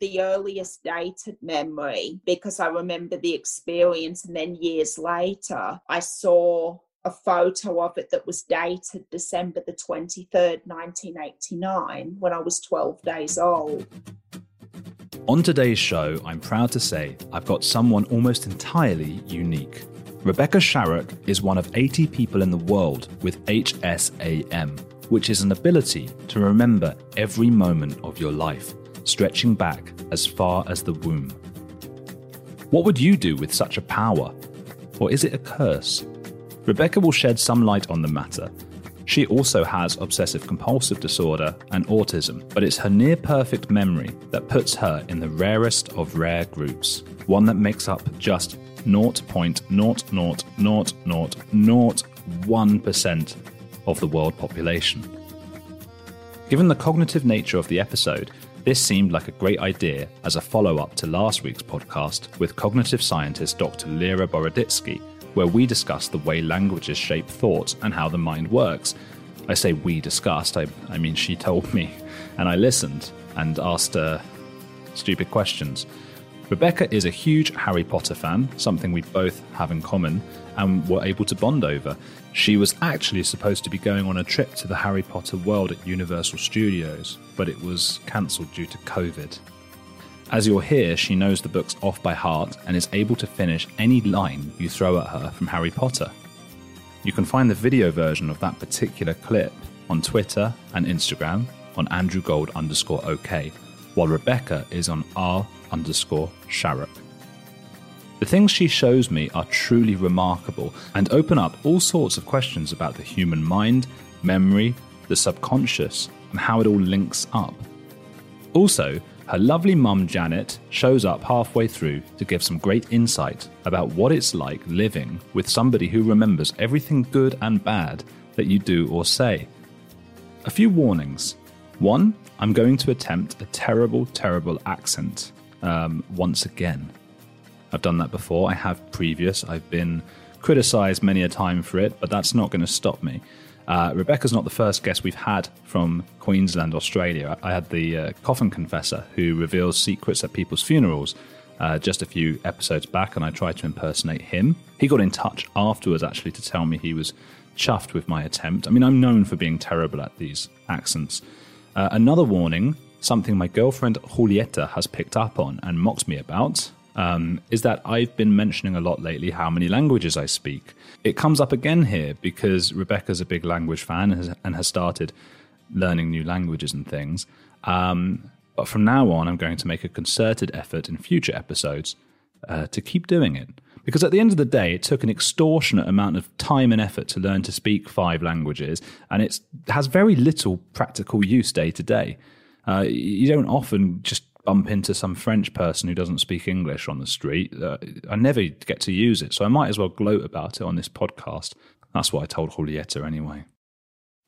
the earliest dated memory because I remember the experience. And then years later, I saw a photo of it that was dated December the 23rd, 1989, when I was 12 days old. On today's show, I'm proud to say I've got someone almost entirely unique. Rebecca Sharrock is one of 80 people in the world with HSAM, which is an ability to remember every moment of your life, stretching back as far as the womb. What would you do with such a power? Or is it a curse? Rebecca will shed some light on the matter. She also has obsessive compulsive disorder and autism, but it's her near perfect memory that puts her in the rarest of rare groups, one that makes up just 0.0000001% of the world population. Given the cognitive nature of the episode, this seemed like a great idea as a follow up to last week's podcast with cognitive scientist Dr. Lera Boroditsky where we discussed the way languages shape thought and how the mind works. I say we discussed, I, I mean, she told me, and I listened and asked her stupid questions. Rebecca is a huge Harry Potter fan, something we both have in common, and were able to bond over. She was actually supposed to be going on a trip to the Harry Potter world at Universal Studios, but it was cancelled due to COVID. As you'll hear, she knows the books off by heart and is able to finish any line you throw at her from Harry Potter. You can find the video version of that particular clip on Twitter and Instagram on Andrew Gold underscore OK, while Rebecca is on R underscore Sharrock. The things she shows me are truly remarkable and open up all sorts of questions about the human mind, memory, the subconscious, and how it all links up. Also, her lovely mum Janet shows up halfway through to give some great insight about what it's like living with somebody who remembers everything good and bad that you do or say. A few warnings. One, I'm going to attempt a terrible, terrible accent um, once again. I've done that before. I have previous. I've been criticized many a time for it, but that's not going to stop me. Uh, Rebecca's not the first guest we've had from Queensland, Australia. I had the uh, coffin confessor who reveals secrets at people's funerals uh, just a few episodes back, and I tried to impersonate him. He got in touch afterwards actually to tell me he was chuffed with my attempt. I mean, I'm known for being terrible at these accents. Uh, another warning something my girlfriend Julieta has picked up on and mocked me about um, is that I've been mentioning a lot lately how many languages I speak. It comes up again here because Rebecca's a big language fan and has, and has started learning new languages and things. Um, but from now on, I'm going to make a concerted effort in future episodes uh, to keep doing it. Because at the end of the day, it took an extortionate amount of time and effort to learn to speak five languages, and it has very little practical use day to day. Uh, you don't often just bump into some French person who doesn't speak English on the street, uh, I never get to use it. So I might as well gloat about it on this podcast. That's what I told Julieta anyway.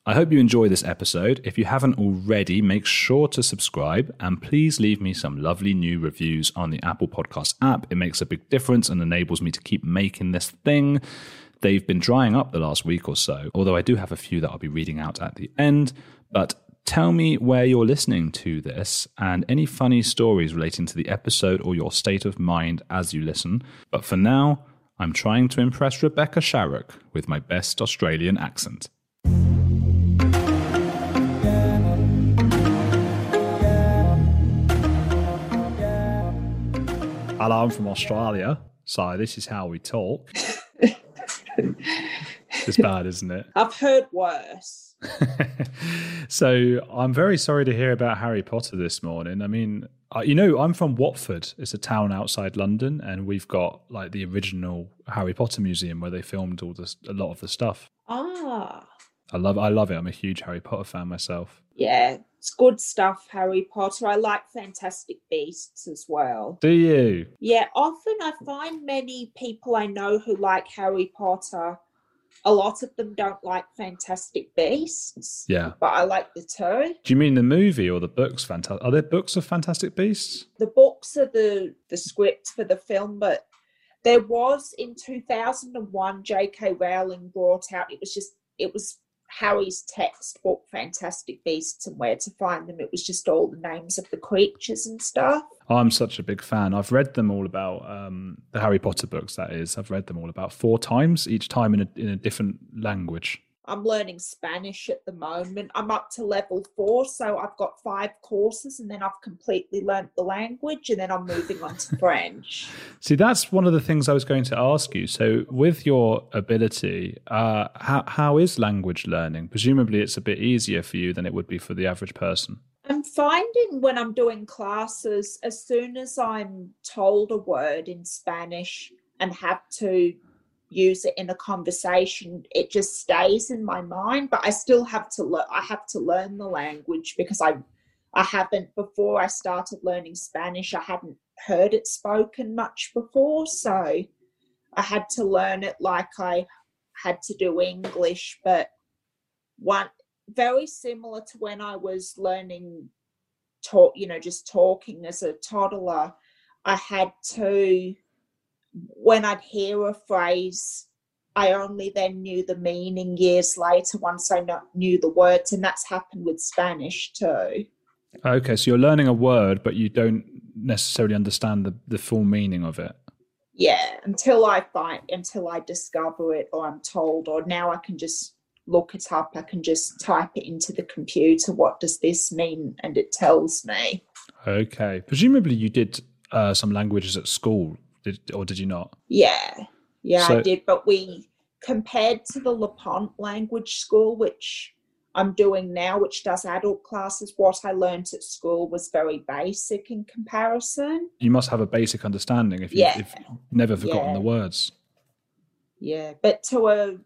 I hope you enjoy this episode. If you haven't already, make sure to subscribe and please leave me some lovely new reviews on the Apple Podcast app. It makes a big difference and enables me to keep making this thing. They've been drying up the last week or so, although I do have a few that I'll be reading out at the end. But Tell me where you're listening to this and any funny stories relating to the episode or your state of mind as you listen. But for now, I'm trying to impress Rebecca Sharrock with my best Australian accent. Hello, I'm from Australia, so this is how we talk. it's bad, isn't it? I've heard worse. so I'm very sorry to hear about Harry Potter this morning. I mean, uh, you know, I'm from Watford. It's a town outside London, and we've got like the original Harry Potter museum where they filmed all this, a lot of the stuff. Ah, I love, I love it. I'm a huge Harry Potter fan myself. Yeah, it's good stuff, Harry Potter. I like Fantastic Beasts as well. Do you? Yeah, often I find many people I know who like Harry Potter a lot of them don't like Fantastic Beasts. Yeah. But I like the two. Do you mean the movie or the books? Fantastic? Are there books of Fantastic Beasts? The books are the the script for the film, but there was in 2001 J.K. Rowling brought out. It was just it was Harry's textbook, Fantastic Beasts and Where to Find Them. It was just all the names of the creatures and stuff. I'm such a big fan. I've read them all about um, the Harry Potter books. That is, I've read them all about four times, each time in a in a different language. I'm learning Spanish at the moment. I'm up to level four, so I've got five courses, and then I've completely learnt the language, and then I'm moving on to French. See, that's one of the things I was going to ask you. So, with your ability, uh, how how is language learning? Presumably, it's a bit easier for you than it would be for the average person. I'm finding when I'm doing classes, as soon as I'm told a word in Spanish and have to use it in a conversation it just stays in my mind but i still have to learn i have to learn the language because i i haven't before i started learning spanish i hadn't heard it spoken much before so i had to learn it like i had to do english but one very similar to when i was learning talk you know just talking as a toddler i had to when I'd hear a phrase, I only then knew the meaning years later once I knew the words, and that's happened with Spanish too. Okay, so you're learning a word, but you don't necessarily understand the, the full meaning of it. Yeah, until I find, until I discover it, or I'm told, or now I can just look it up. I can just type it into the computer. What does this mean? And it tells me. Okay, presumably you did uh, some languages at school did, or did you not? Yeah, yeah, so, I did. But we compared to the LePont Language School, which I'm doing now, which does adult classes, what I learned at school was very basic in comparison. You must have a basic understanding if, you, yeah. if you've never forgotten yeah. the words. Yeah, but to a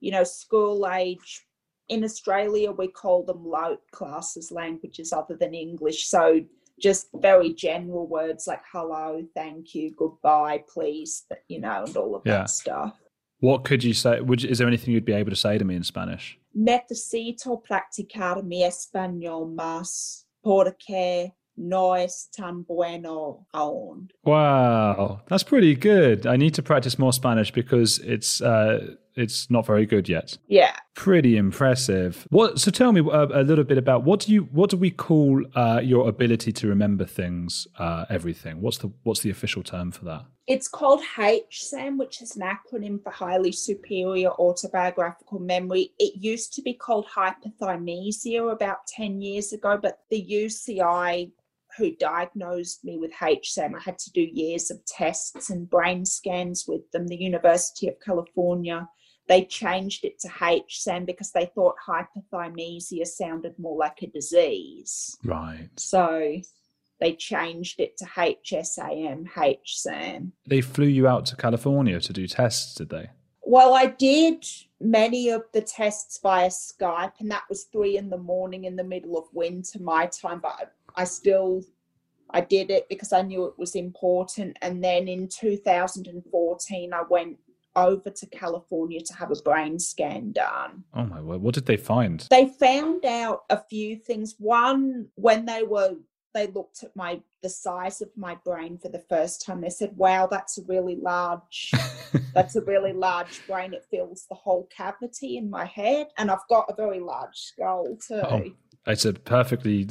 you know school age in Australia, we call them LOTE classes languages other than English. So just very general words like hello, thank you, goodbye, please, you know, and all of yeah. that stuff. What could you say? Would you, is there anything you'd be able to say to me in Spanish? Necesito practicar mi español más porque no es tan bueno aún. Wow, that's pretty good. I need to practice more Spanish because it's uh, it's not very good yet. Yeah. Pretty impressive. What? So tell me uh, a little bit about what do you what do we call uh, your ability to remember things, uh, everything? What's the what's the official term for that? It's called HSAM, which is an acronym for Highly Superior Autobiographical Memory. It used to be called hyperthymesia about 10 years ago, but the UCI who diagnosed me with HSAM, I had to do years of tests and brain scans with them, the University of California they changed it to HSAM because they thought hyperthymesia sounded more like a disease. Right. So they changed it to HSAM, HSAM. They flew you out to California to do tests, did they? Well, I did many of the tests via Skype, and that was three in the morning in the middle of winter, my time, but I still I did it because I knew it was important. And then in 2014, I went over to California to have a brain scan done. Oh my word. What did they find? They found out a few things. One, when they were they looked at my the size of my brain for the first time they said wow that's a really large that's a really large brain it fills the whole cavity in my head and i've got a very large skull too oh, it's a perfectly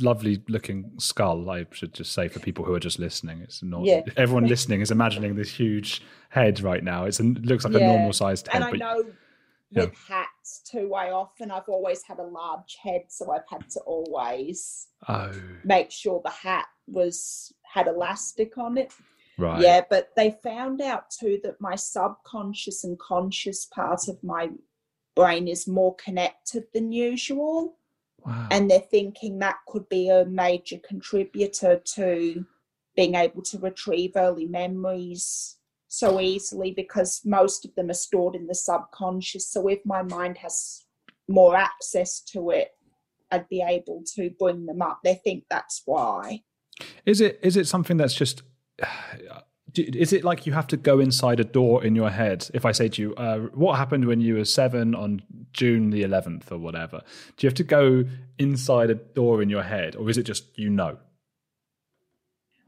lovely looking skull. I should just say for people who are just listening, it's not. Yeah. Everyone listening is imagining this huge head right now. It's, it looks like yeah. a normal sized head. And I know yeah. with hats too. I often I've always had a large head, so I've had to always oh. make sure the hat was had elastic on it. Right. Yeah, but they found out too that my subconscious and conscious part of my brain is more connected than usual. Wow. And they're thinking that could be a major contributor to being able to retrieve early memories so easily because most of them are stored in the subconscious. So if my mind has more access to it, I'd be able to bring them up. They think that's why. Is it is it something that's just is it like you have to go inside a door in your head? If I say to you, uh, "What happened when you were seven on June the 11th or whatever?" Do you have to go inside a door in your head, or is it just you know?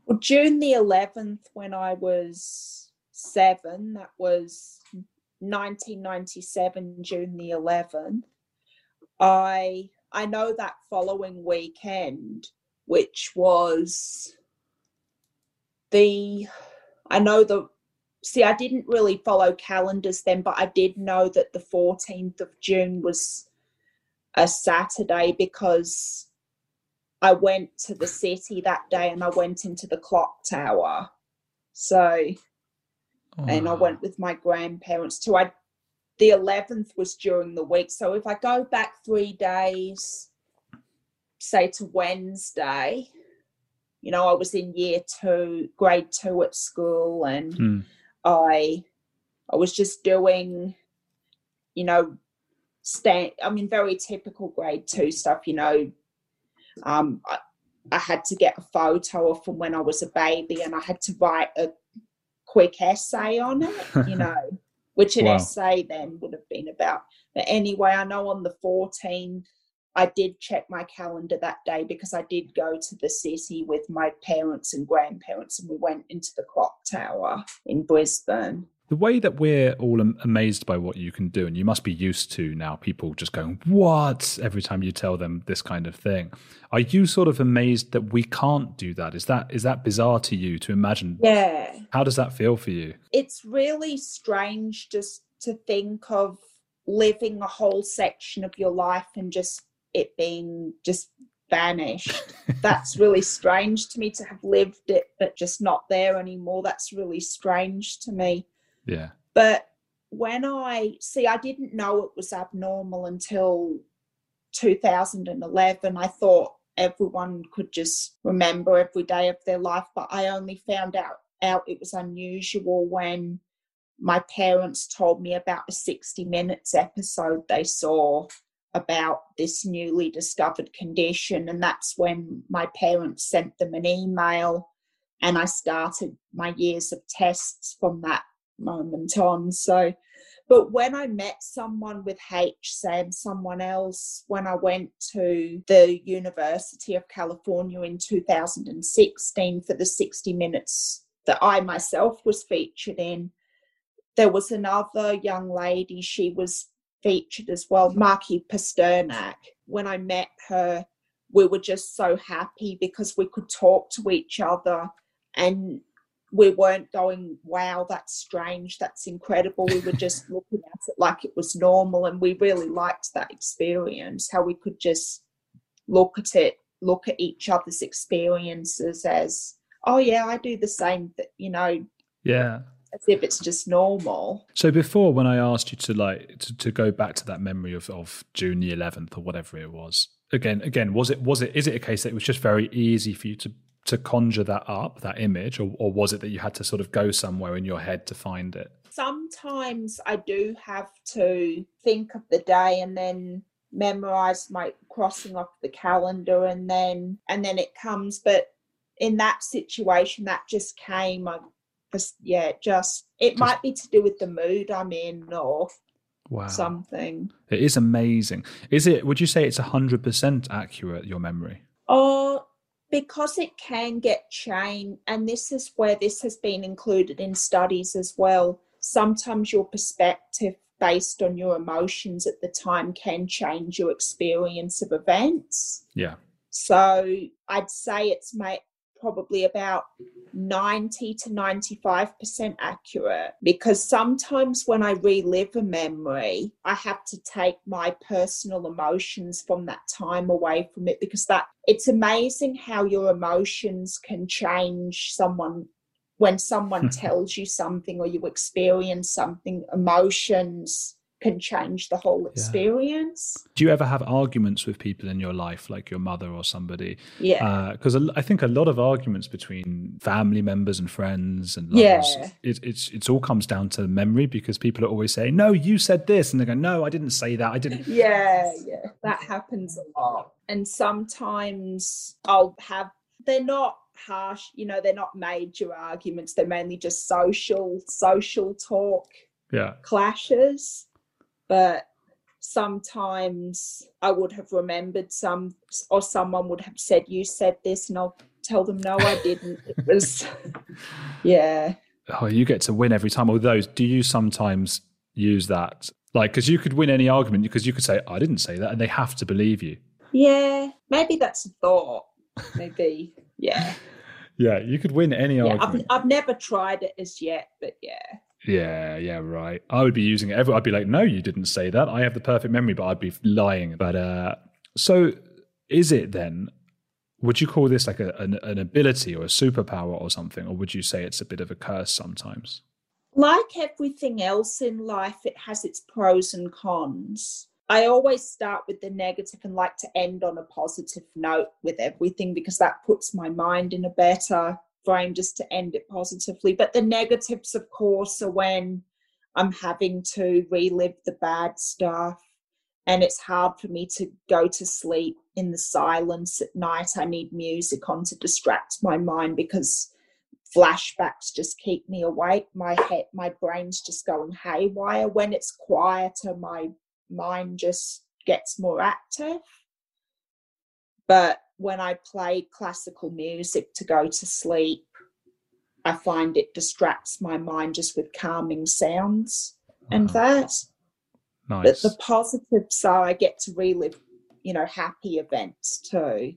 Well, June the 11th, when I was seven, that was 1997, June the 11th. I I know that following weekend, which was the I know the see I didn't really follow calendars then, but I did know that the 14th of June was a Saturday because I went to the city that day and I went into the clock tower. So oh. and I went ah. with my grandparents too. I the 11th was during the week. So if I go back three days, say to Wednesday, you know, I was in year two, grade two at school, and mm. I, I was just doing, you know, stand. I mean, very typical grade two stuff. You know, um, I, I had to get a photo of from when I was a baby, and I had to write a quick essay on it. You know, which an wow. essay then would have been about. But anyway, I know on the 14th I did check my calendar that day because I did go to the city with my parents and grandparents, and we went into the clock tower in Brisbane. The way that we're all amazed by what you can do, and you must be used to now people just going, What? every time you tell them this kind of thing. Are you sort of amazed that we can't do that? Is that is that bizarre to you to imagine? Yeah. How does that feel for you? It's really strange just to think of living a whole section of your life and just it being just vanished. That's really strange to me to have lived it, but just not there anymore. That's really strange to me. Yeah. But when I see, I didn't know it was abnormal until 2011. I thought everyone could just remember every day of their life, but I only found out out it was unusual when my parents told me about a 60 minutes episode they saw about this newly discovered condition. And that's when my parents sent them an email, and I started my years of tests from that moment on. So, but when I met someone with HSAM, someone else, when I went to the University of California in 2016 for the 60 minutes that I myself was featured in, there was another young lady. She was featured as well, Markie Pasternak. When I met her, we were just so happy because we could talk to each other and we weren't going, wow, that's strange, that's incredible. We were just looking at it like it was normal. And we really liked that experience, how we could just look at it, look at each other's experiences as, oh, yeah, I do the same, you know. Yeah as if it's just normal. So before, when I asked you to like to, to go back to that memory of, of June the eleventh or whatever it was, again, again, was it was it is it a case that it was just very easy for you to to conjure that up, that image, or, or was it that you had to sort of go somewhere in your head to find it? Sometimes I do have to think of the day and then memorize my crossing off the calendar and then and then it comes but in that situation that just came I yeah, just it just, might be to do with the mood I'm in or wow. something. It is amazing. Is it? Would you say it's hundred percent accurate? Your memory? Oh, because it can get changed, and this is where this has been included in studies as well. Sometimes your perspective based on your emotions at the time can change your experience of events. Yeah. So I'd say it's made probably about 90 to 95% accurate. Because sometimes when I relive a memory, I have to take my personal emotions from that time away from it because that it's amazing how your emotions can change someone when someone tells you something or you experience something emotions can change the whole experience. Yeah. Do you ever have arguments with people in your life, like your mother or somebody? Yeah. Because uh, I think a lot of arguments between family members and friends and lovers, yeah. it, it's it's all comes down to memory because people are always saying, "No, you said this," and they go, "No, I didn't say that. I didn't." Yeah, yeah, that happens a lot. And sometimes I'll have. They're not harsh, you know. They're not major arguments. They're mainly just social social talk. Yeah. Clashes but sometimes I would have remembered some, or someone would have said, You said this, and I'll tell them, No, I didn't. It was, yeah. Oh, you get to win every time. Although, do you sometimes use that Like, because you could win any argument because you could say, I didn't say that, and they have to believe you. Yeah, maybe that's a thought. Maybe, yeah. Yeah, you could win any yeah argument. I've, I've never tried it as yet, but yeah. Yeah, yeah, right. I would be using it. Every, I'd be like, no, you didn't say that. I have the perfect memory, but I'd be lying. But uh, so is it then? Would you call this like a, an, an ability or a superpower or something, or would you say it's a bit of a curse sometimes? Like everything else in life, it has its pros and cons. I always start with the negative and like to end on a positive note with everything because that puts my mind in a better frame just to end it positively. But the negatives, of course, are when I'm having to relive the bad stuff and it's hard for me to go to sleep in the silence at night. I need music on to distract my mind because flashbacks just keep me awake. My head, my brain's just going haywire. When it's quieter, my mind just gets more active. But when I play classical music to go to sleep, I find it distracts my mind just with calming sounds and uh-huh. that. Nice. But the positives are I get to relive, you know, happy events too.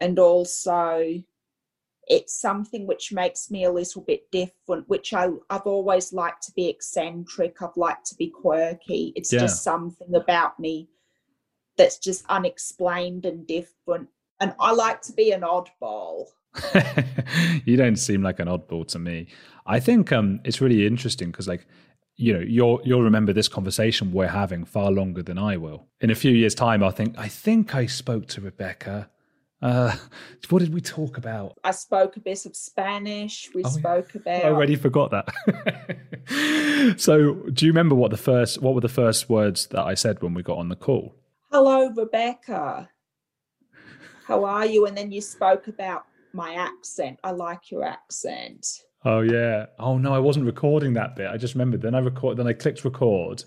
And also it's something which makes me a little bit different, which I, I've always liked to be eccentric. I've liked to be quirky. It's Yeah. just something about me that's just unexplained and different. And I like to be an oddball. you don't seem like an oddball to me. I think um, it's really interesting because, like, you know, you'll you'll remember this conversation we're having far longer than I will. In a few years' time, I'll think I think I spoke to Rebecca. Uh, what did we talk about? I spoke a bit of Spanish. We Oh, yeah. spoke about I already forgot that. so, do you remember what the first what were the first words that I said when we got on the call? hello rebecca how are you and then you spoke about my accent i like your accent Oh yeah. Oh no, I wasn't recording that bit. I just remembered. Then I record. Then I clicked record.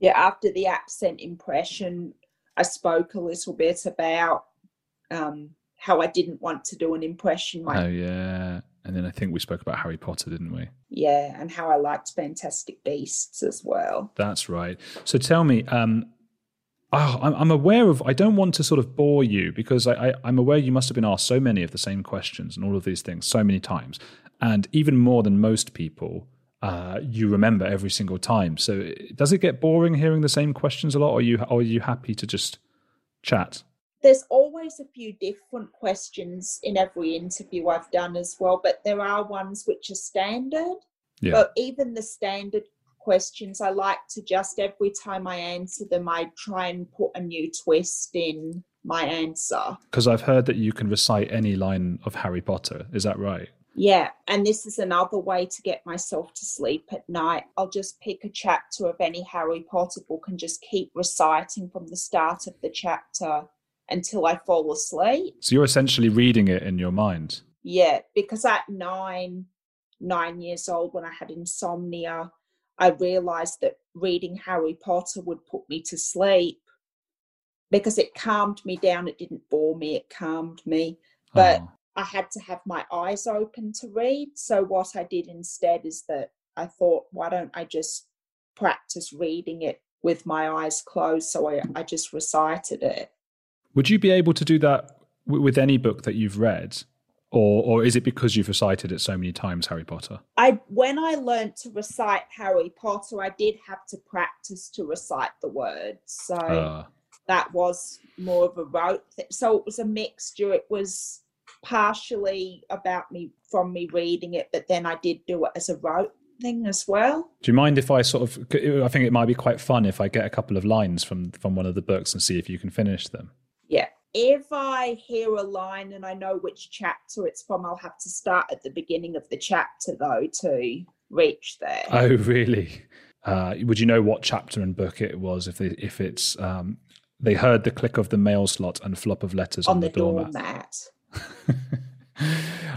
yeah after the accent impression i spoke a little bit about um how i didn't want to do an impression my Oh yeah. And then I think we spoke about Harry Potter, didn't we? yeah and how i liked fantastic beasts as well That's right. So tell me, um, oh, I'm, I'm aware of. I don't want to sort of bore you because I, I, I'm aware you must have been asked so many of the same questions and all of these things so many times, and even more than most people. Uh, you remember every single time. So does it get boring hearing the same questions a lot, or are you are you happy to just chat? there's always a few different questions in every interview I've done as well, but there are ones which are standard. Yeah. But even the standard questions, I like to just every time I answer them, I try and put a new twist in my answer. Because I've heard that you can recite any line of Harry Potter. Is that right? Yeah, and this is another way to get myself to sleep at night. I'll just pick a chapter of any Harry Potter book and just keep reciting from the start of the chapter until I fall asleep. So you're essentially reading it in your mind. Yeah, because at nine, nine years old, when I had insomnia, I realized that reading Harry Potter would put me to sleep because it calmed me down. It didn't bore me, it calmed me. But Oh. I had to have my eyes open to read. So, what I did instead is that I thought, why don't I just practice reading it with my eyes closed? So, I, I just recited it. Would you be able to do that with any book that you've read, or or is it because you've recited it so many times, Harry Potter? I when I learned to recite Harry Potter, I did have to practice to recite the words. So Uh, that was more of a rote. Th- so it was a mixture. It was partially about me from me reading it, but then I did do it as a rote thing as well. do you mind if I sort of? I think it might be quite fun if I get a couple of lines from from one of the books and see if you can finish them. Yeah. If I hear a line and I know which chapter it's from, I'll have to start at the beginning of the chapter though to reach there. Oh, really? Uh, would you know what chapter and book it was if they, if it's um, they heard the click of the mail slot and flop of letters on, on the doormat? doormat.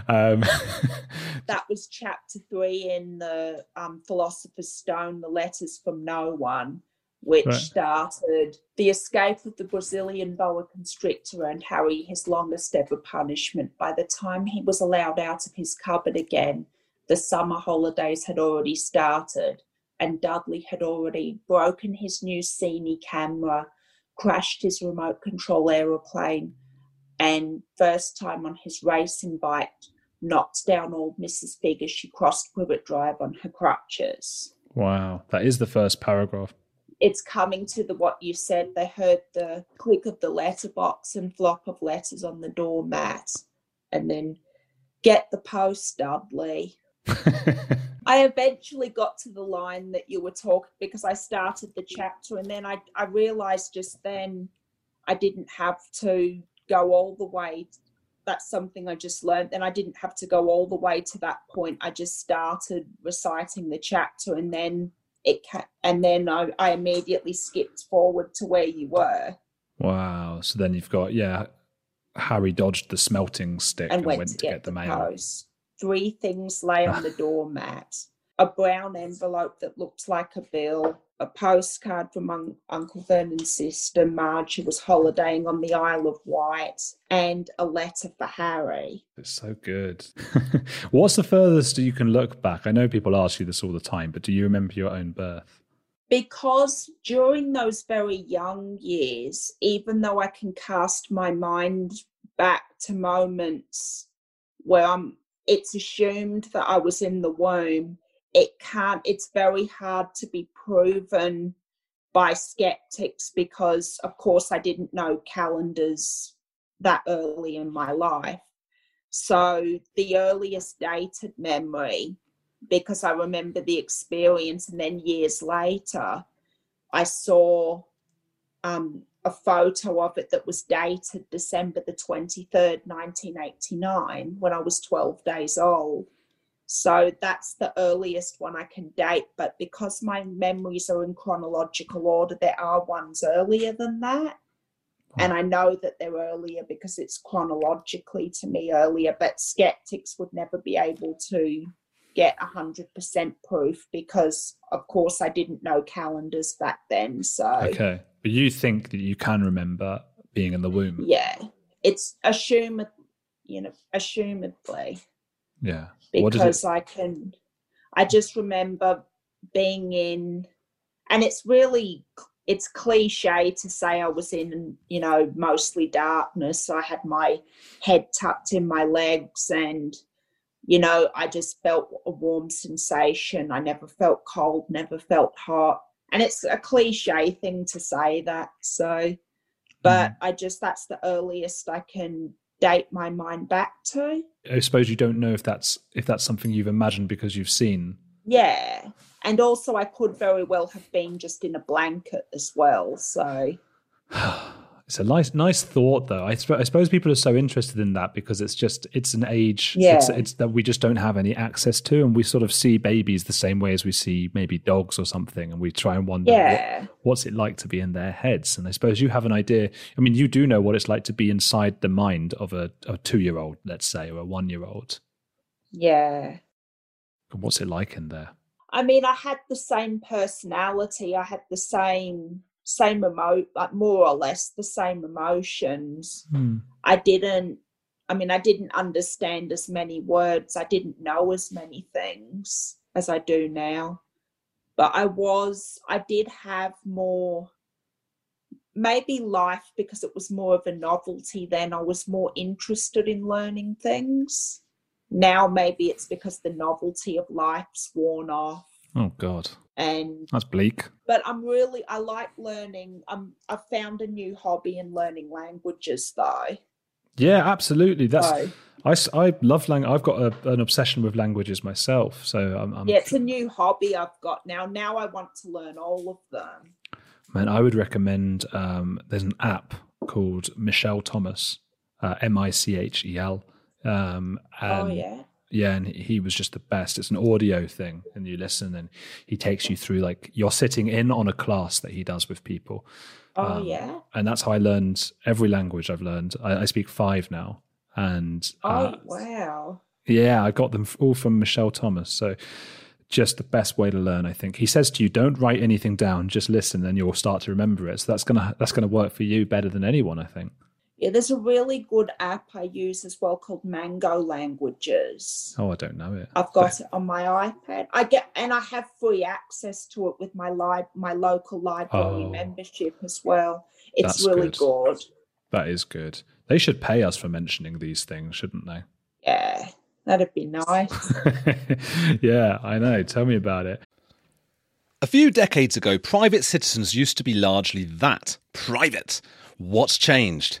um, that was chapter three in the um, Philosopher's Stone, The Letters from No One, which Right. started the escape of the Brazilian boa constrictor and Harry his longest ever punishment. By the time he was allowed out of his cupboard again, the summer holidays had already started, and Dudley had already broken his new Cine camera, crashed his remote control aeroplane, and first time on his racing bike, knocked down old Mrs. Figg as she crossed Privet Drive on her crutches. Wow, that is the first paragraph. It's coming to the what you said. They heard the click of the letterbox and flop of letters on the doormat, and then get the post, Dudley. I eventually got to the line that you were talking because I started the chapter and then I, I realized just then I didn't have to go all the way. That's something I just learned. Then I didn't have to go all the way to that point. I just started reciting the chapter and then it and then I, I immediately skipped forward to where you were. Wow. So then you've got, yeah, Harry dodged the smelting stick and, and went, went, to, get, get, the, the mail. Three things lay on the doormat a brown envelope that looked like a bill, a postcard from un- Uncle Vernon's sister, Marge, who was holidaying on the Isle of Wight, and a letter for Harry. It's so good. What's the furthest you can look back? I know people ask you this all the time, but do you remember your own birth? Because during those very young years, even though I can cast my mind back to moments where I'm, it's assumed that I was in the womb, it can't, it's very hard to be proven by skeptics because, of course, I didn't know calendars that early in my life. So the earliest dated memory because I remember the experience. And then years later, I saw um, a photo of it that was dated December the 23rd, 1989, when I was 12 days old. So that's the earliest one I can date. But because my memories are in chronological order, there are ones earlier than that. And I know that they're earlier because it's chronologically to me earlier, but skeptics would never be able to get 100% proof because of course I didn't know calendars back then so Okay. But you think that you can remember being in the womb? yeah it's assumed you know assumedly Yeah. Because I can I just remember being in and it's really it's cliche to say I was in you know mostly darkness I had my head tucked in my legs and you know, I just felt a warm sensation. I never felt cold, never felt hot. And it's a cliche thing to say that. So, but I just, that's the earliest I can date my mind back to. I suppose you don't know if that's if that's something you've imagined because you've seen. Yeah. And also, I could very well have been just in a blanket as well. So, It's a nice, nice thought, though. I, sp- I suppose people are so interested in that because it's just it's an age, Yeah. it's, it's that we just don't have any access to, and we sort of see babies the same way as we see maybe dogs or something, and we try and wonder what, what's it like to be in their heads. And I suppose you have an idea. I mean, you do know what it's like to be inside the mind of a, a two-year-old, let's say, or a one-year-old. Yeah. And what's it like in there? I mean, I had the same personality. I had the same same emo like more or less the same emotions. Hmm. I didn't I mean I didn't understand as many words. I didn't know as many things as I do now. But I was I did have more maybe life because it was more of a novelty then. I was more interested in learning things. Now maybe it's because the novelty of life's worn off Oh God, and that's bleak. but I'm really I like learning. I'm I've found a new hobby in learning languages though. Yeah, absolutely. That's So I, I love language. I've got a, an obsession with languages myself. So I'm, I'm yeah, it's a new hobby I've got now. Now I want to learn all of them. man. I would recommend. Um, there's an app called Michel Thomas, uh, M I C H E L. Um, oh yeah. Yeah, and he was just the best. It's an audio thing, and you listen, and he takes you through like you're sitting in on a class that he does with people, Oh Um, yeah. and that's how I learned every language I've learned. I, I speak five now, and Oh uh, wow. Yeah, I got them all from Michel Thomas. So just the best way to learn, I think. He says to you, don't write anything down, just listen and you'll start to remember it. So that's gonna that's gonna work for you better than anyone, I think. Yeah, there's a really good app I use as well called Mango Languages. Oh, I don't know it. I've got it on my iPad. I get and I have free access to it with my li- my local library Oh. membership as well. It's really good. good. That is good. They should pay us for mentioning these things, shouldn't they? Yeah, that'd be nice. yeah, I know. Tell me about it. A few decades ago, private citizens used to be largely that private. What's changed?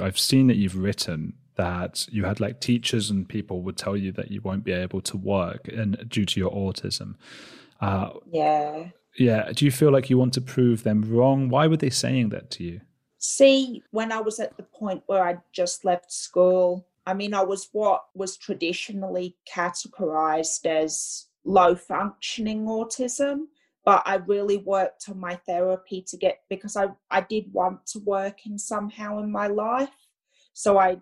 I've seen that you've written that you had like teachers and people would tell you that you won't be able to work and due to your autism. Uh, yeah. yeah. Do you feel like you want to prove them wrong? Why were they saying that to you? See, when I was at the point where I just left school, I mean, I was what was traditionally categorized as low functioning autism, but I really worked on my therapy to get because I, I did want to work in somehow in my life. So I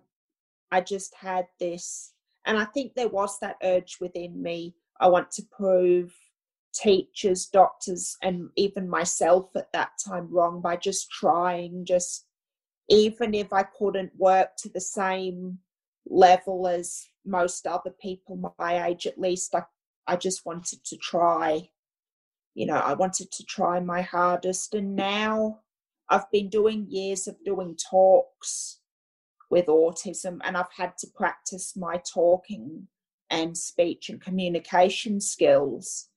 I just had this and I think there was that urge within me. I want to prove teachers, doctors, and even myself at that time wrong by just trying, just even if I couldn't work to the same level as most other people my age, at least I, I just wanted to try. You know, I wanted to try my hardest. And now I've been doing years of doing talks with autism, and I've had to practice my talking and speech and communication skills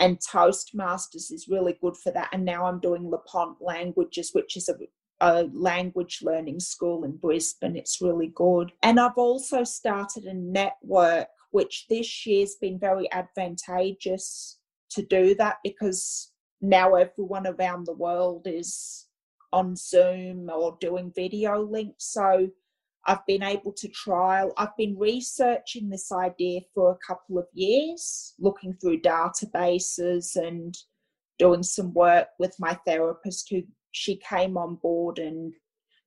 and Toastmasters is really good for that. And now I'm doing LePont Languages, which is a, a, language learning school in Brisbane. It's really good. And I've also started a network, which this year's been very advantageous to do that because now everyone around the world is on Zoom or doing video links. So I've been able to trial, I've been researching this idea for a couple of years, looking through databases and doing some work with my therapist who she came on board and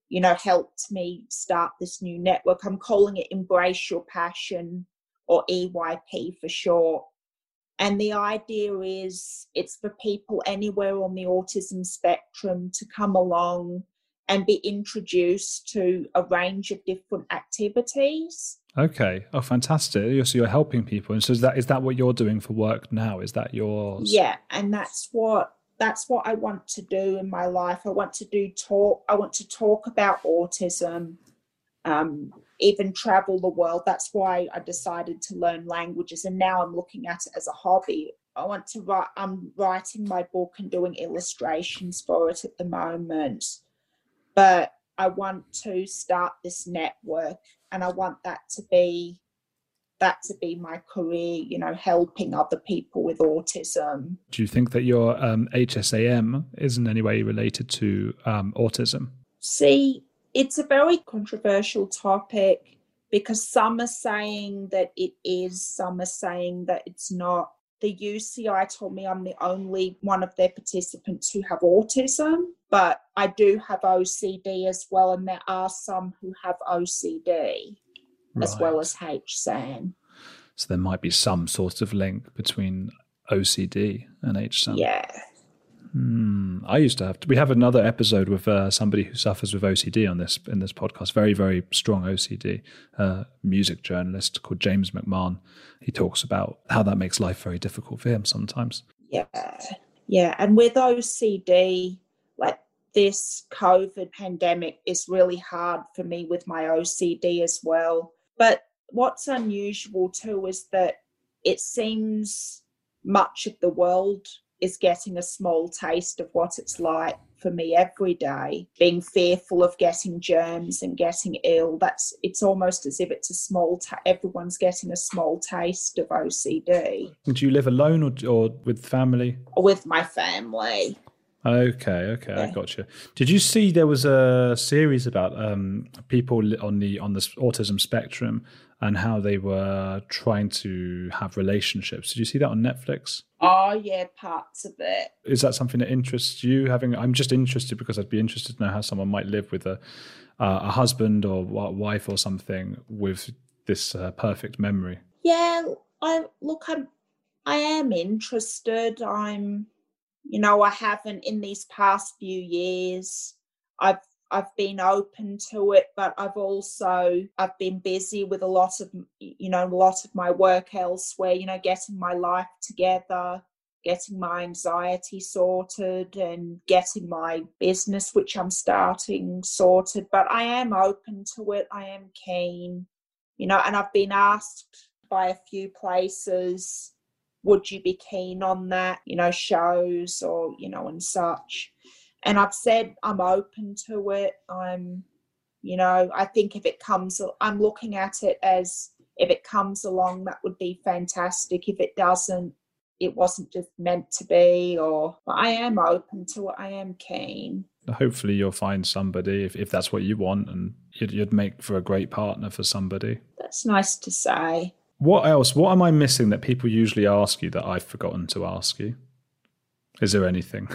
you know helped me start this new network i'm calling it embrace your passion or eyp for short And the idea is it's for people anywhere on the autism spectrum to come along and be introduced to a range of different activities. Okay. Oh, fantastic! So you're helping people, and so is that is that what you're doing for work now? Is that yours? Yeah, and that's what that's what I want to do in my life. I want to do talk. I want to talk about autism, um, even travel the world. That's why I decided to learn languages, and now I'm looking at it as a hobby. I want to write. I'm writing my book and doing illustrations for it at the moment but I want to start this network and I want that to be that to be my career, you know, helping other people with autism. Do you think that your um, HSAM is in any way related to um, autism? See, it's a very controversial topic because some are saying that it is, some are saying that it's not the UCI told me I'm the only one of their participants who have autism, but I do have OCD as well, and there are some who have OCD right. as well as HSAM. So there might be some sort of link between OCD and HSAM. Yeah. Hmm. I used to have. To, we have another episode with uh, somebody who suffers with OCD on this in this podcast. Very, very strong OCD uh, music journalist called James McMahon. He talks about how that makes life very difficult for him sometimes. Yeah, yeah, and with OCD, like this COVID pandemic is really hard for me with my OCD as well. But what's unusual too is that it seems much of the world is getting a small taste of what it's like for me every day. Being fearful of getting germs and getting ill that's it's almost as if it's a small ta- everyone's getting a small taste of ocd do you live alone or, or with family? With my family Okay, okay, yeah. I got you. Did you see there was a series about um, people on the on the autism spectrum and how they were trying to have relationships? Did you see that on Netflix? Oh yeah, parts of it. Is that something that interests you? Having, I'm just interested because I'd be interested to know how someone might live with a uh, a husband or wife or something with this uh, perfect memory. Yeah, I look, I'm, I am interested. I'm you know, I haven't in these past few years. I've I've been open to it, but I've also I've been busy with a lot of you know a lot of my work elsewhere. You know, getting my life together, getting my anxiety sorted, and getting my business, which I'm starting, sorted. But I am open to it. I am keen, you know, and I've been asked by a few places would you be keen on that you know shows or you know and such? And i've said i'm open to it. I'm you know i think if it comes i'm looking at it as if it comes along that would be fantastic. If it doesn't it wasn't just meant to be or i am open to it. I am keen. Hopefully you'll find somebody if, if that's what you want and you'd, you'd make for a great partner for somebody. That's nice to say what else? What am I missing that people usually ask you that I've forgotten to ask you? Is there anything?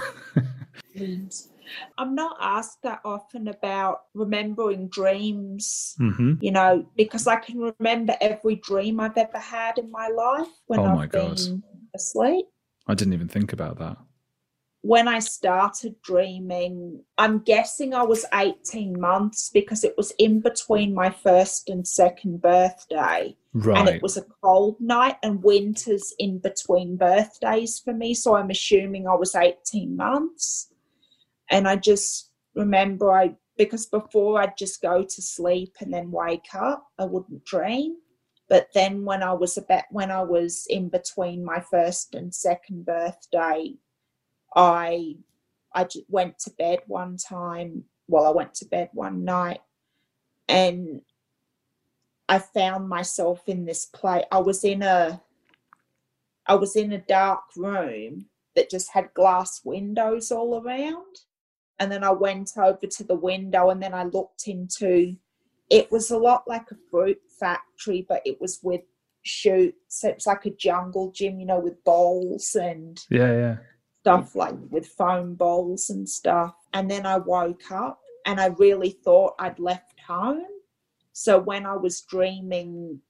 I'm not asked that often about remembering dreams, mm-hmm. you know, because I can remember every dream I've ever had in my life when oh I've been asleep. I didn't even think about that when I started dreaming, I'm guessing I was 18 months because it was in between my first and second birthday. Right. And it was a cold night, and winter's in between birthdays for me. So I'm assuming I was 18 months. And I just remember I, because before I'd just go to sleep and then wake up, I wouldn't dream. But then when I was about, when I was in between my first and second birthday, I I went to bed one time. Well, I went to bed one night, and I found myself in this place. I was in a I was in a dark room that just had glass windows all around. And then I went over to the window and then I looked into it was a lot like a fruit factory, but it was with shoots. It's like a jungle gym, you know, with bowls and yeah, yeah stuff like with foam bowls and stuff. And then I woke up and I really thought I'd left home. So when I was dreaming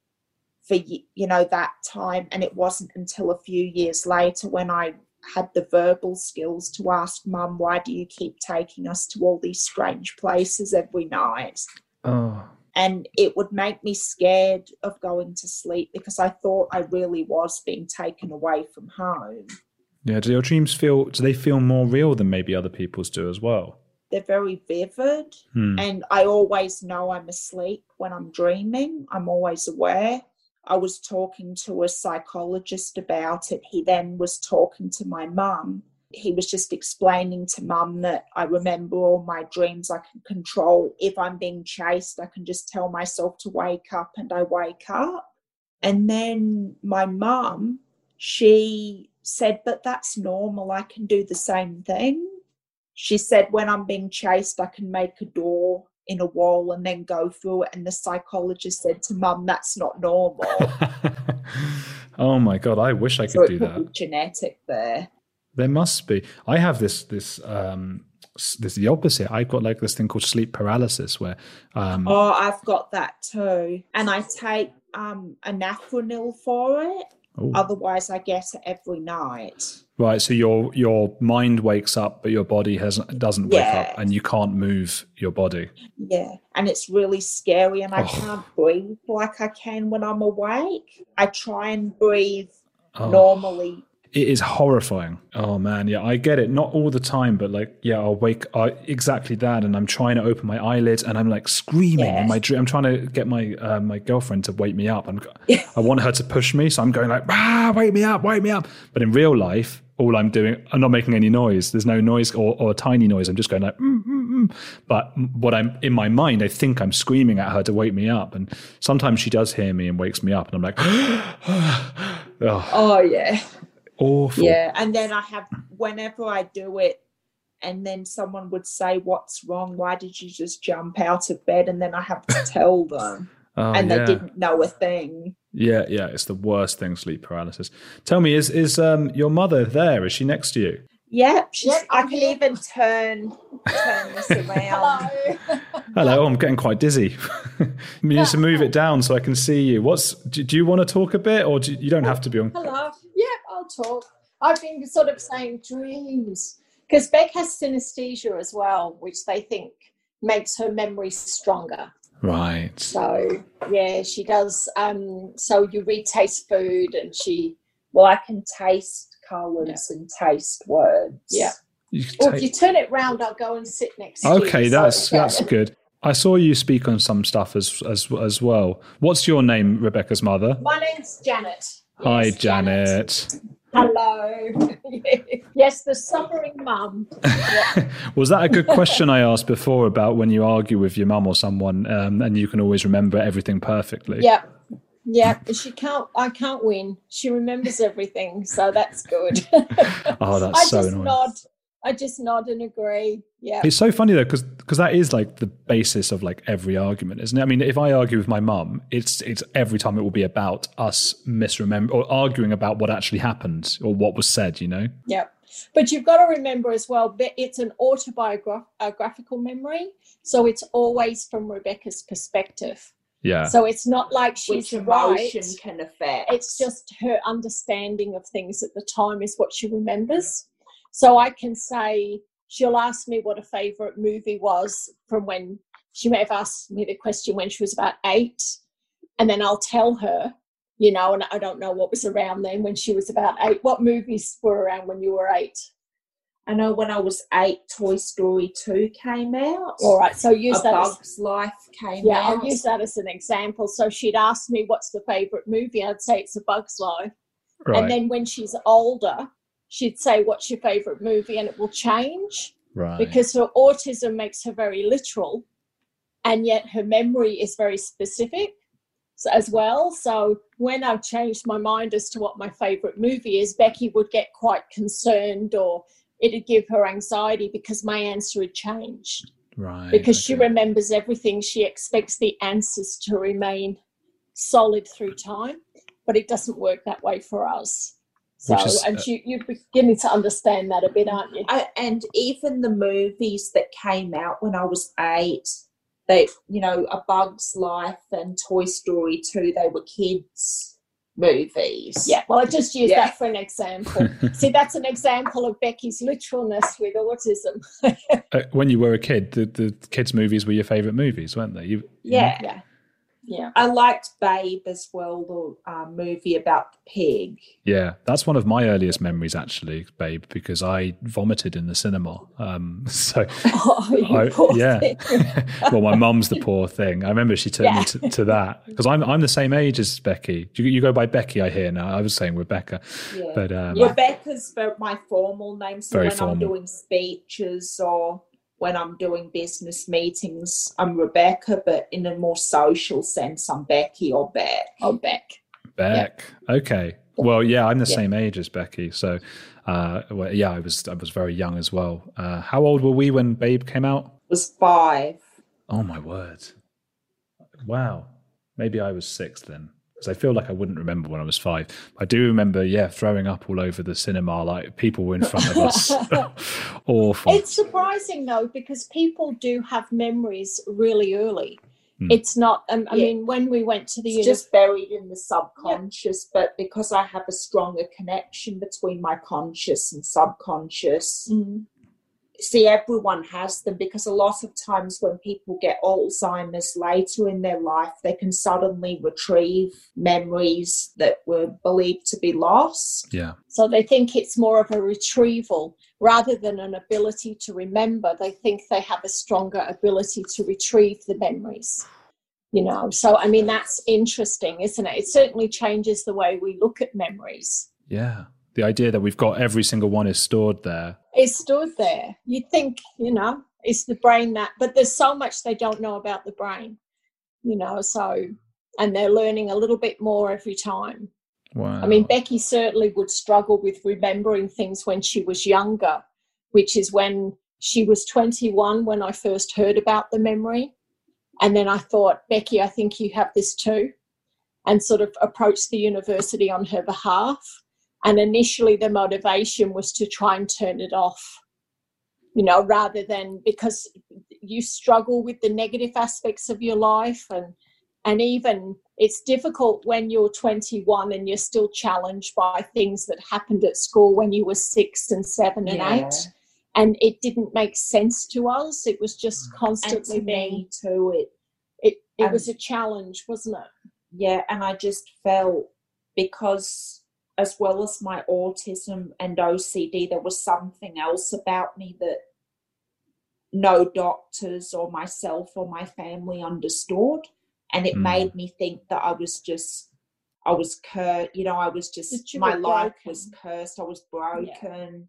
for you know that time and it wasn't until a few years later when i had the verbal skills to ask mum why do you keep taking us to all these strange places every night Oh, and it would make me scared of going to sleep because i thought i really was being taken away from home yeah. Do your dreams feel? Do they feel more real than maybe other people's do as well? They're very vivid Hmm. and I always know I'm asleep when I'm dreaming. I'm always aware. I was talking to a psychologist about it. He then was talking to my mum. He was just explaining to mum that I remember all my dreams I can control. If I'm being chased, I can just tell myself to wake up and I wake up. And then my mum, she said, But that's normal. I can do the same thing she said when i'm being chased i can make a door in a wall and then go through it and the psychologist said to mum that's not normal oh my god! I wish I so could it do that. genetic there There must be. I have this this um this is the opposite. I've got like this thing called sleep paralysis where um oh i've got that too and i take um anafranil for it oh, otherwise i get it every night right so your your mind wakes up but your body has doesn't wake up and you can't move your body. yeah and it's really scary and i Oh. can't breathe like i can when i'm awake i try and breathe Oh. normally It is horrifying. Oh man, yeah, I get it. Not all the time, but like, yeah, I'll wake. I, exactly that, and I'm trying to open my eyelids, and I'm like screaming in my dream. I'm trying to get my uh, my girlfriend to wake me up, and I want her to push me, so I'm going like, ah, wake me up, wake me up. But in real life, all I'm doing, I'm not making any noise. There's no noise or, or a tiny noise. I'm just going like, mm, mm, mm. but what I'm in my mind, I think I'm screaming at her to wake me up, and sometimes she does hear me and wakes me up, and I'm like, oh, oh yeah awful. Yeah, and then I have whenever I do it, and then someone would say, "What's wrong? Why did you just jump out of bed?" And then I have to tell them, Oh, and yeah. they didn't know a thing. Yeah, yeah, it's the worst thing, sleep paralysis. Tell me, is is um your mother there? Is she next to you? Yeah, she's, Yep, I can even turn turn this around. Hello. Hello, oh, I'm getting quite dizzy. you need to move it down so I can see you. What's do, do you want to talk a bit, or do, you don't have to be on? Hello. Yeah, I'll talk. I've been sort of saying dreams because Beck has synesthesia as well, which they think makes her memory stronger. Right. So yeah, she does. Um, so you retaste food, and she. Well, I can taste colours and taste words. Yeah. You can Well, if you turn it round, I'll go and sit next to you. okay, so- that's that's good. I saw you speak on some stuff as as as well. What's your name, Rebecca's mother? My name's Janet. Hi, Yes, Janet. Hello. yes, the suffering mum. Was that a good question I asked before about when you argue with your mum or someone, um, and you can always remember everything perfectly? Yeah. Yeah, she can't. I can't win. She remembers everything, so that's good. Oh, that's I so just annoying. nod. I just nod and agree. Yeah. It's so funny though, because that is like the basis of like every argument, isn't it? I mean, if I argue with my mum, it's it's every time it will be about us misremember or arguing about what actually happened or what was said. You know? Yeah. But you've got to remember as well, that it's an autobiographical memory. So it's always from Rebecca's perspective. Yeah. So it's not like she's Which right. emotion can affect. It's just her understanding of things at the time is what she remembers. So I can say, she'll ask me what a favourite movie was from when she may have asked me the question when she was about eight. And then I'll tell her, you know, and I don't know what was around then when she was about eight. What movies were around when you were eight? I know when I was eight, Toy Story 2 came out. All right, so use A that. As, Bug's Life came yeah, out. Yeah, I'll use that as an example. So she'd ask me, "What's the favourite movie?" I'd say it's A Bug's Life. right. And then when she's older, she'd say, What's your favorite movie? And it will change right. because her autism makes her very literal and yet her memory is very specific as well. So when I've changed my mind as to what my favorite movie is, Becky would get quite concerned or it'd give her anxiety because my answer had changed. right. Because she remembers everything, she expects the answers to remain solid through time, but it doesn't work that way for us. So, is, and uh, you, you're beginning to understand that a bit, aren't you? I, and even the movies that came out when I was eight, they, you know, A Bug's Life and Toy Story 2, they were kids movies. Yeah, well, I just used Yeah. that for an example. See, that's an example of Becky's literalness with autism. Uh, when you were a kid, the, the kids' movies were your favourite movies, weren't they? You, Yeah. yeah, yeah. I liked Babe as well, the um, movie about the pig. Yeah, that's one of my earliest memories, actually, babe, because I vomited in the cinema. Um, so, Oh, you I- poor yeah. thing. well, my mum's the poor thing. I remember she took Yeah. me to, to that because I'm I'm the same age as Becky. You, you go by Becky, I hear now. I was saying Rebecca, Yeah. but um, Rebecca's for my formal name. So Very when formal. I'm doing speeches or when I'm doing business meetings, I'm Rebecca, but in a more social sense, I'm Becky or Beck. Oh, Beck. Beck. Okay. Well, yeah, I'm the Yeah. same age as Becky. So, uh, well, yeah, I was I was very young as well. Uh, how old were we when Babe came out? Was five. Oh my word! Wow. Maybe I was six then, because I feel like I wouldn't remember when I was five. I do remember, yeah, throwing up all over the cinema, like people were in front of us. Awful. It's surprising though because people do have memories really early. Hmm. It's not. Um, I Yeah. mean, when we went to the It's uni- just buried in the subconscious, but because I have a stronger connection between my conscious and subconscious, Mm. See everyone has them because a lot of times when people get alzheimer's later in their life they can suddenly retrieve memories that were believed to be lost yeah. So they think it's more of a retrieval rather than an ability to remember. They think they have a stronger ability to retrieve the memories. You know, so I mean, that's interesting, isn't it? It certainly changes the way we look at memories. Yeah. The idea that we've got every single one is stored there. It's stored there. You think, you know, it's the brain that, but there's so much they don't know about the brain, you know, so, and they're learning a little bit more every time. Wow. I mean, Becky certainly would struggle with remembering things when she was younger, which is when she was 21 when I first heard about the memory. And then I thought, Becky, I think you have this too, and sort of approached the university on her behalf. And initially, the motivation was to try and turn it off, you know, rather than because you struggle with the negative aspects of your life and and even it's difficult when you're 21 and you're still challenged by things that happened at school when you were six and seven and Yeah. eight. And it didn't make sense to us. It was just mm. constantly to being me too it it, it was a challenge wasn't it? Yeah and i just felt because as well as my autism and ocd there was something else about me that no doctors or myself or my family understood. And it Mm. made me think that i was just i was cursed, you know i was just my were life was cursed. I was broken.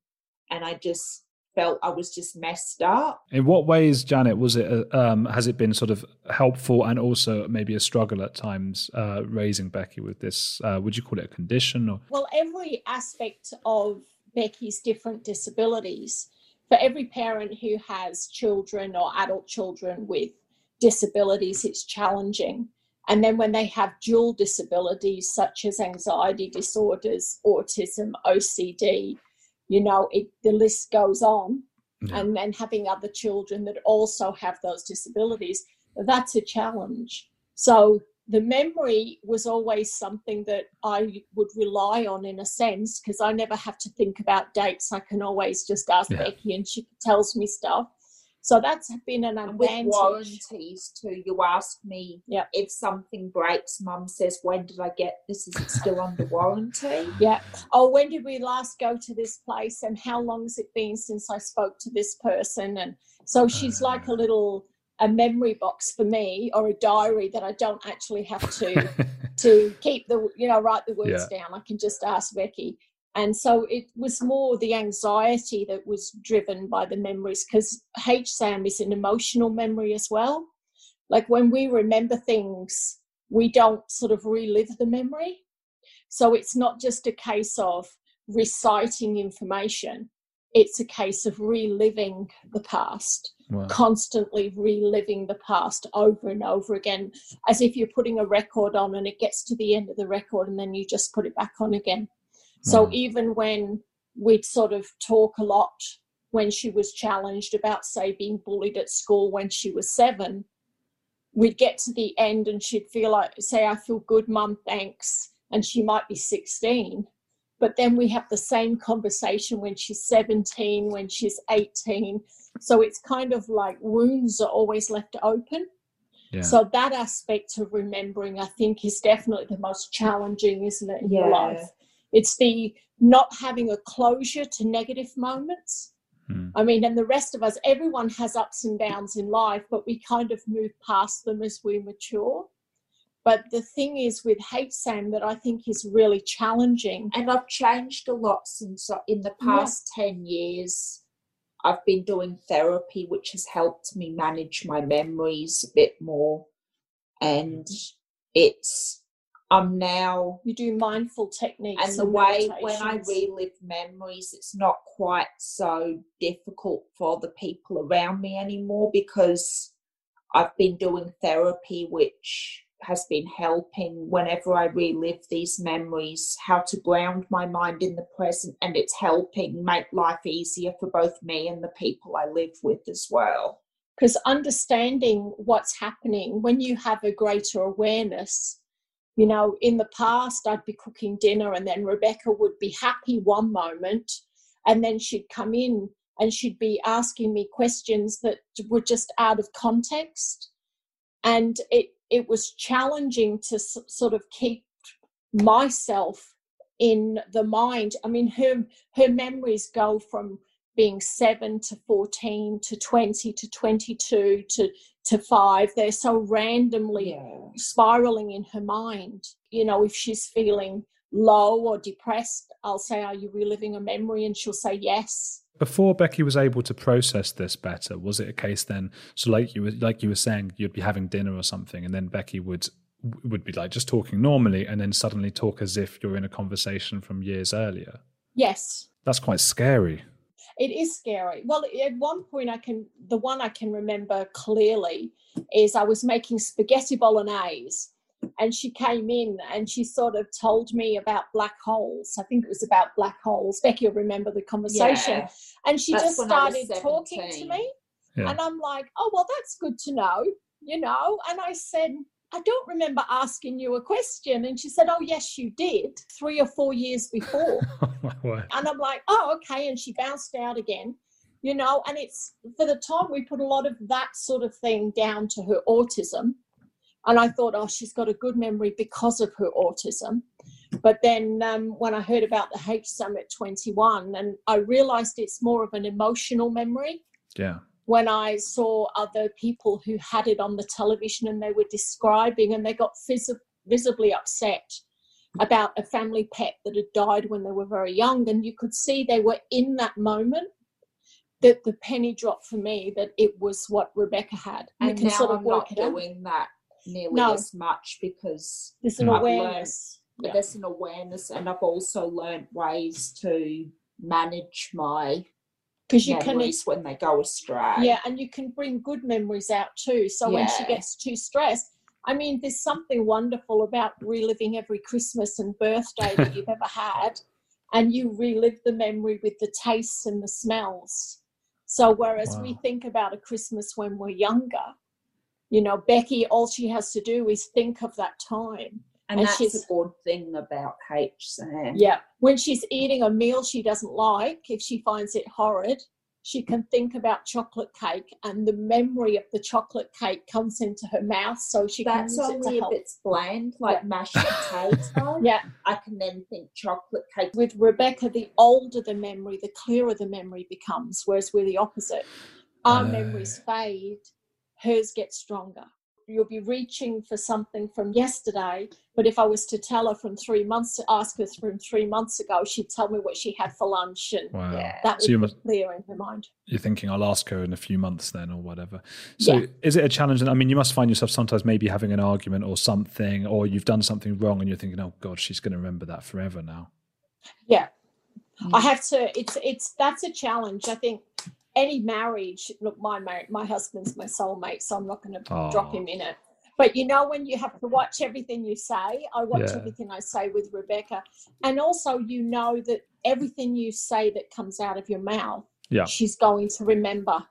And i just felt i was just messed up In what ways, Janet, was it? uh, Um, has it been sort of helpful and also maybe a struggle at times uh, raising Becky with this? Uh, would you call it a condition or? well every aspect of becky's different disabilities for every parent who has children or adult children with disabilities it's challenging and then when they have dual disabilities such as anxiety disorders autism ocd you know it the list goes on Yeah. and then having other children that also have those disabilities that's a challenge so the memory was always something that I would rely on in a sense because I never have to think about dates. I can always just ask Yeah. Becky and she tells me stuff. So that's been an and with advantage. warranties too you ask me Yeah. if something breaks mum says when did i get this is it still under warranty Yeah. Oh, when did we last go to this place and how long has it been since I spoke to this person? And so she's like a little a memory box for me or a diary that I don't actually have to to keep the you know write the words down i can just ask becky and so it was more the anxiety that was driven by the memories because hsam is an emotional memory as well like when we remember things we don't sort of relive the memory so it's not just a case of reciting information it's a case of reliving the past Wow. constantly reliving the past over and over again as if you're putting a record on and it gets to the end of the record and then you just put it back on again. So Wow. even when we'd sort of talk a lot when she was challenged about, say, being bullied at school when she was seven, we'd get to the end and she'd feel like, say, I feel good, mum, thanks. And she might be 16. But then we have the same conversation when she's 17, when she's 18. So it's kind of like wounds are always left open. Yeah. So that aspect of remembering, I think, is definitely the most challenging, isn't it, in your life? It's the not having a closure to negative moments. Hmm. I mean, and the rest of us, everyone has ups and downs in life, but we kind of move past them as we mature. But the thing is with HSAM that I think is really challenging. and I've changed a lot since in the Yeah. past 10 years. I've been doing therapy, which has helped me manage my memories a bit more. And it's, I'm now, You do mindful techniques. and the way when I relive memories, it's not quite so difficult for the people around me anymore because I've been doing therapy, which has been helping whenever I relive these memories, how to ground my mind in the present, and it's helping make life easier for both me and the people I live with as well. because understanding what's happening when you have a greater awareness you know in the past i'd be cooking dinner and then rebecca would be happy one moment and then she'd come in and she'd be asking me questions that were just out of context. And it it was challenging to s- sort of keep myself in the mind. I mean her her memories go from being 7 to 14 to 20 to 22 to to 5 they're so randomly Yeah. spiraling in her mind you know if she's feeling low or depressed i'll say are you reliving a memory and she'll say yes Before Becky was able to process this better, was it a case then? So, like you were like you were saying, you'd be having dinner or something, and then Becky would would be like just talking normally, and then suddenly talk as if you're in a conversation from years earlier. yes That's quite scary. It is scary. Well at one point i can the one i can remember clearly is i was making spaghetti bolognese and she came in and she sort of told me about black holes. I think it was about black holes. Becky will remember the conversation. Yeah. and she That's just when I was started talking to me. Yeah. and i'm like oh well that's good to know you know? And i said i don't remember asking you a question and she said oh yes you did three or four years before oh and I'm like, oh, okay. And she bounced out again, you know. And it's for the time we put a lot of that sort of thing down to her autism. And I thought, oh, she's got a good memory because of her autism. But then um, when I heard about the H Summit 21, and I realized it's more of an emotional memory Yeah. When I saw other people who had it on the television and they were describing and they got vis- visibly upset about a family pet that had died when they were very young. And you could see they were in that moment that the penny dropped for me that it was what Rebecca had. You And can now sort of I'm work not it out. doing that nearly No. as much because There's an. I've awareness. but Yeah. there's an awareness and I've also learned ways to manage my Because you can memories when they go astray. Yeah, and you can bring good memories out too. So when she gets too stressed, I mean, there's something wonderful about reliving every Christmas and birthday that you've ever had, and you relive the memory with the tastes and the smells. So whereas we think about a Christmas when we're younger, you know, Becky, all she has to do is think of that time. And, And that's she's- a good thing about HSAM. Yeah. When she's eating a meal she doesn't like, if she finds it horrid, she can think about chocolate cake and the memory of the chocolate cake comes into her mouth so she That's can use it only to if help. it's bland, like Yeah. mashed potato. Yeah. I can then think chocolate cake. With Rebecca, the older the memory, the clearer the memory becomes, whereas we're the opposite. Our Oh. memories fade, hers get stronger. You'll be reaching for something from yesterday, but if I was to tell her from three months, ask her from three months ago, she'd tell me what she had for lunch, and Wow. Yeah. that So you would must, be clear in her mind. you're thinking I'll ask her in a few months then or whatever. So Yeah. is it a challenge? I mean, you must find yourself sometimes maybe having an argument or something, or you've done something wrong and you're thinking, oh God, she's going to remember that forever now. Yeah, Mm. I have to. It's it's that's a challenge. I think any marriage. Look, my my husband's my soulmate, so I'm not going to drop him in it. But you know, when you have to watch everything you say, I watch Yeah. everything I say with Rebecca, and also you know that everything you say that comes out of your mouth, Yeah. she's going to remember.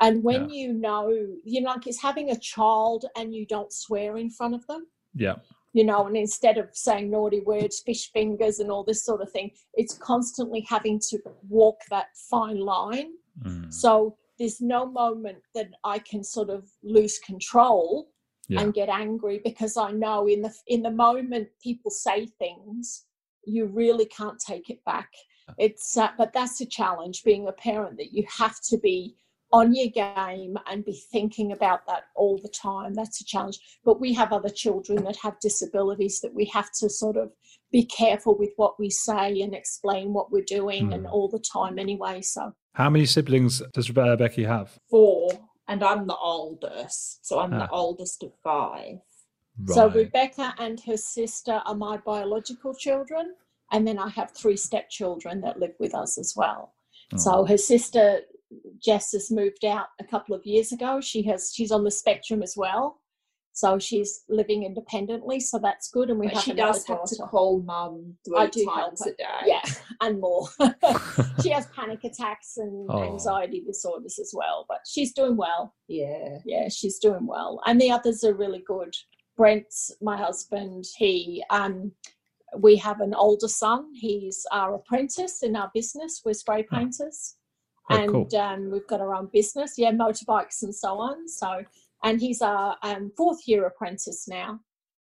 And when you know, you know, like it's having a child and you don't swear in front of them. Yeah. You know, and instead of saying naughty words, fish fingers, and all this sort of thing, it's constantly having to walk that fine line. Mm. So there's no moment that I can sort of lose control Yeah. and get angry because I know in the in the moment people say things, you really can't take it back. It's uh, but that's a challenge being a parent that you have to be on your game and be thinking about that all the time. That's a challenge. But we have other children that have disabilities that we have to sort of be careful with what we say and explain what we're doing and Mm. all the time anyway. So How many siblings does Rebe- Becky have? Four, and I'm the oldest, so I'm Ah. the oldest of five. So Rebecca and her sister are my biological children, and then I have three stepchildren that live with us as well. Oh. So her sister Jess has moved out a couple of years ago. She has she's on the spectrum as well, so she's living independently. So that's good. And we But have she another does have to call mum three I do help times a day. Yeah, and more. she has panic attacks and Oh. anxiety disorders as well, but she's doing well Yeah. yeah, she's doing well. And the others are really good. Brent's my husband. He, um, we have an older son. He's our apprentice in our business. We're spray Oh. painters, Oh, and cool. um, we've got our own business. Yeah, motorbikes and so on. So, and he's our um, fourth year apprentice now,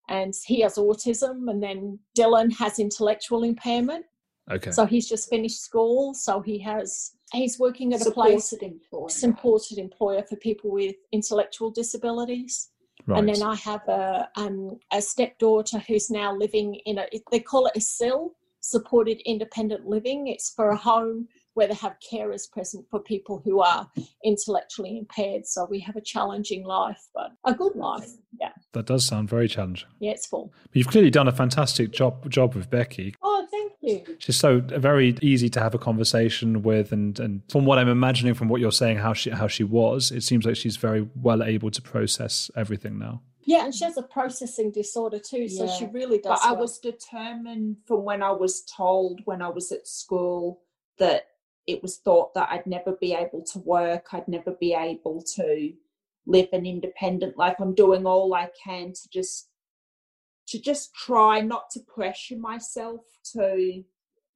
and he has autism. And then Dylan has intellectual impairment. Okay. So he's just finished school. So he has. He's working at a place Supported supported employer for people with intellectual disabilities. right. And then I have a um, a stepdaughter who's now living in a they call it a SIL, supported independent living. It's for a home where they have carers present for people who are intellectually impaired. So we have a challenging life, but a good life. Yeah, that does sound very challenging. yeah, it's full. But you've clearly done a fantastic job job with Becky. Oh, thank you. She's so uh, very easy to have a conversation with, and and from what I'm imagining, from what you're saying, how she how she was, it seems like she's very well able to process everything now. Yeah, and she has a processing disorder too, so she really does. But I was determined from when I was told when I was at school that it was thought that I'd never be able to work, I'd never be able to live an independent life. I'm doing all I can to just to just try not to pressure myself to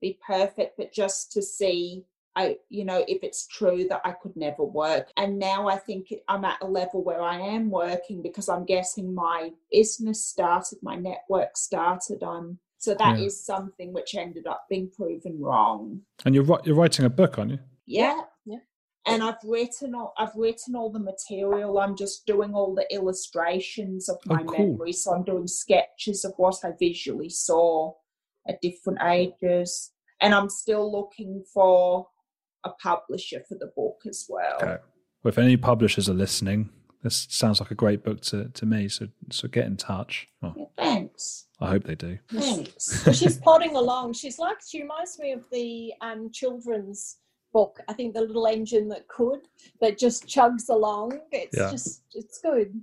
be perfect, but just to see I, you know, if it's true that I could never work. And now I think I'm at a level where I am working because I'm getting my business started, my network started. Um, so that is Yeah. something which ended up being proven wrong. And you're you're writing a book, aren't you? Yeah. Yeah. And I've written all I've written all the material. I'm just doing all the illustrations of Oh, my cool. memory. So I'm doing sketches of what I visually saw at different ages. And I'm still looking for a publisher for the book as well. Okay. Well, if any publishers are listening, this sounds like a great book to, to me. So so get in touch. Thanks. I hope they do. Thanks. She's plodding along. She's like she reminds me of the um, children's book. I think the little engine that could that just chugs along. It's Yeah. just it's good.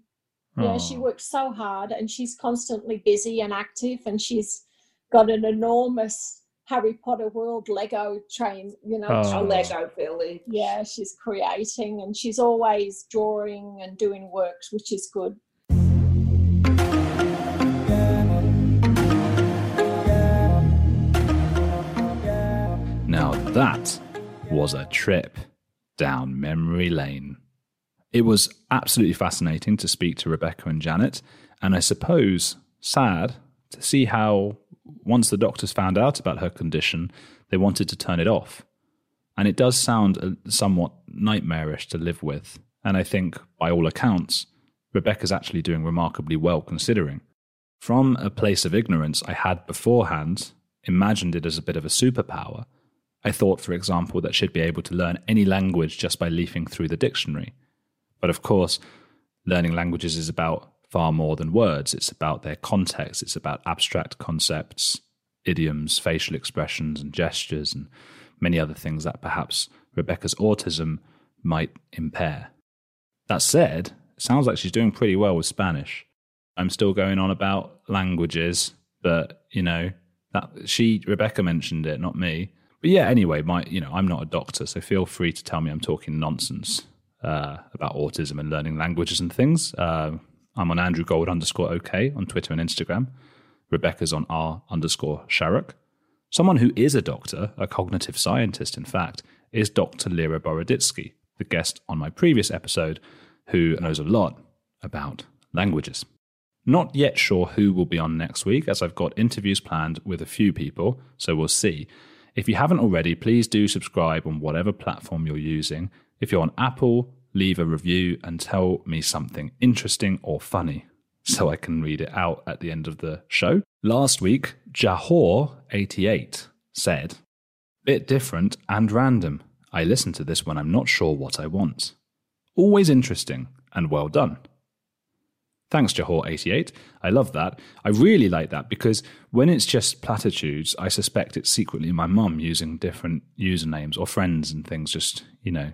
Yeah, she works so hard and she's constantly busy and active and she's got an enormous Harry Potter world Lego train, you know. Oh. a. Lego village. Yeah, she's creating and she's always drawing and doing works, which is good. Now that was a trip down memory lane. It was absolutely fascinating to speak to Rebecca and Janet, and I suppose sad to see how, once the doctors found out about her condition, they wanted to turn it off. And it does sound uh, somewhat nightmarish to live with. And I think, by all accounts, Rebecca's actually doing remarkably well considering. From a place of ignorance, I had beforehand imagined it as a bit of a superpower. I thought, for example, that she'd be able to learn any language just by leafing through the dictionary. But of course, learning languages is about far more than words. It's about their context, it's about abstract concepts, idioms, facial expressions, and gestures, and many other things that perhaps Rebecca's autism might impair. That said, it sounds like she's doing pretty well with Spanish. I'm still going on about languages, but you know, that she Rebecca mentioned it, not me. But yeah, anyway, my you know, I'm not a doctor, so feel free to tell me I'm talking nonsense. uh, about autism and learning languages and things. Uh, I'm on Andrew Gold underscore OK on Twitter and Instagram. Rebecca's on R underscore Sharrock. Someone who is a doctor, a cognitive scientist, in fact, is Dr. Lera Boroditsky, the guest on my previous episode, who knows a lot about languages. Not yet sure who will be on next week, as I've got interviews planned with a few people, so we'll see. If you haven't already, please do subscribe on whatever platform you're using. If you're on Apple, leave a review and tell me something interesting or funny so I can read it out at the end of the show. Last week, Jahor88 said, Bit different and random. I listen to this when I'm not sure what I want. Always interesting and well done. Thanks, Jahor88. I love that. I really like that because when it's just platitudes, I suspect it's secretly my mum using different usernames or friends and things, just, you know,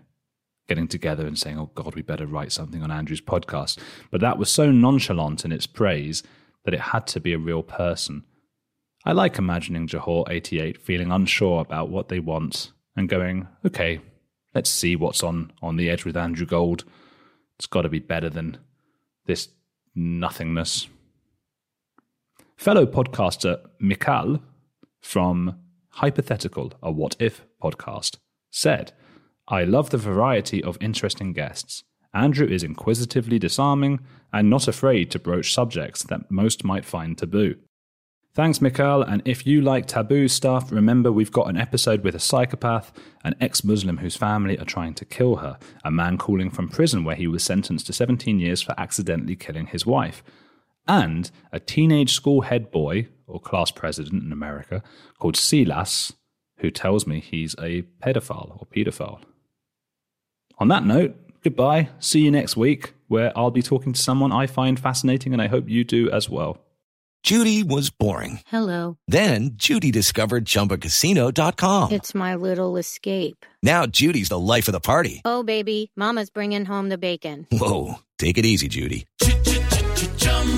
getting together and saying, oh God, we better write something on Andrew's podcast. But that was so nonchalant in its praise that it had to be a real person. I like imagining Jahor88 feeling unsure about what they want and going, okay, let's see what's on, on the edge with Andrew Gold. It's got to be better than this nothingness. Fellow podcaster Mikal from Hypothetical, a What If podcast, said, I love the variety of interesting guests. Andrew is inquisitively disarming and not afraid to broach subjects that most might find taboo. Thanks, Mikhail. And if you like taboo stuff, remember we've got an episode with a psychopath, an ex Muslim whose family are trying to kill her, a man calling from prison where he was sentenced to 17 years for accidentally killing his wife, and a teenage school head boy, or class president in America, called Silas, who tells me he's a pedophile or pedophile. On that note, goodbye. See you next week, where I'll be talking to someone I find fascinating, and I hope you do as well. Judy was boring. Hello. Then Judy discovered ChumbaCasino.com. It's my little escape. Now Judy's the life of the party. Oh, baby, Mama's bringing home the bacon. Whoa, take it easy, Judy.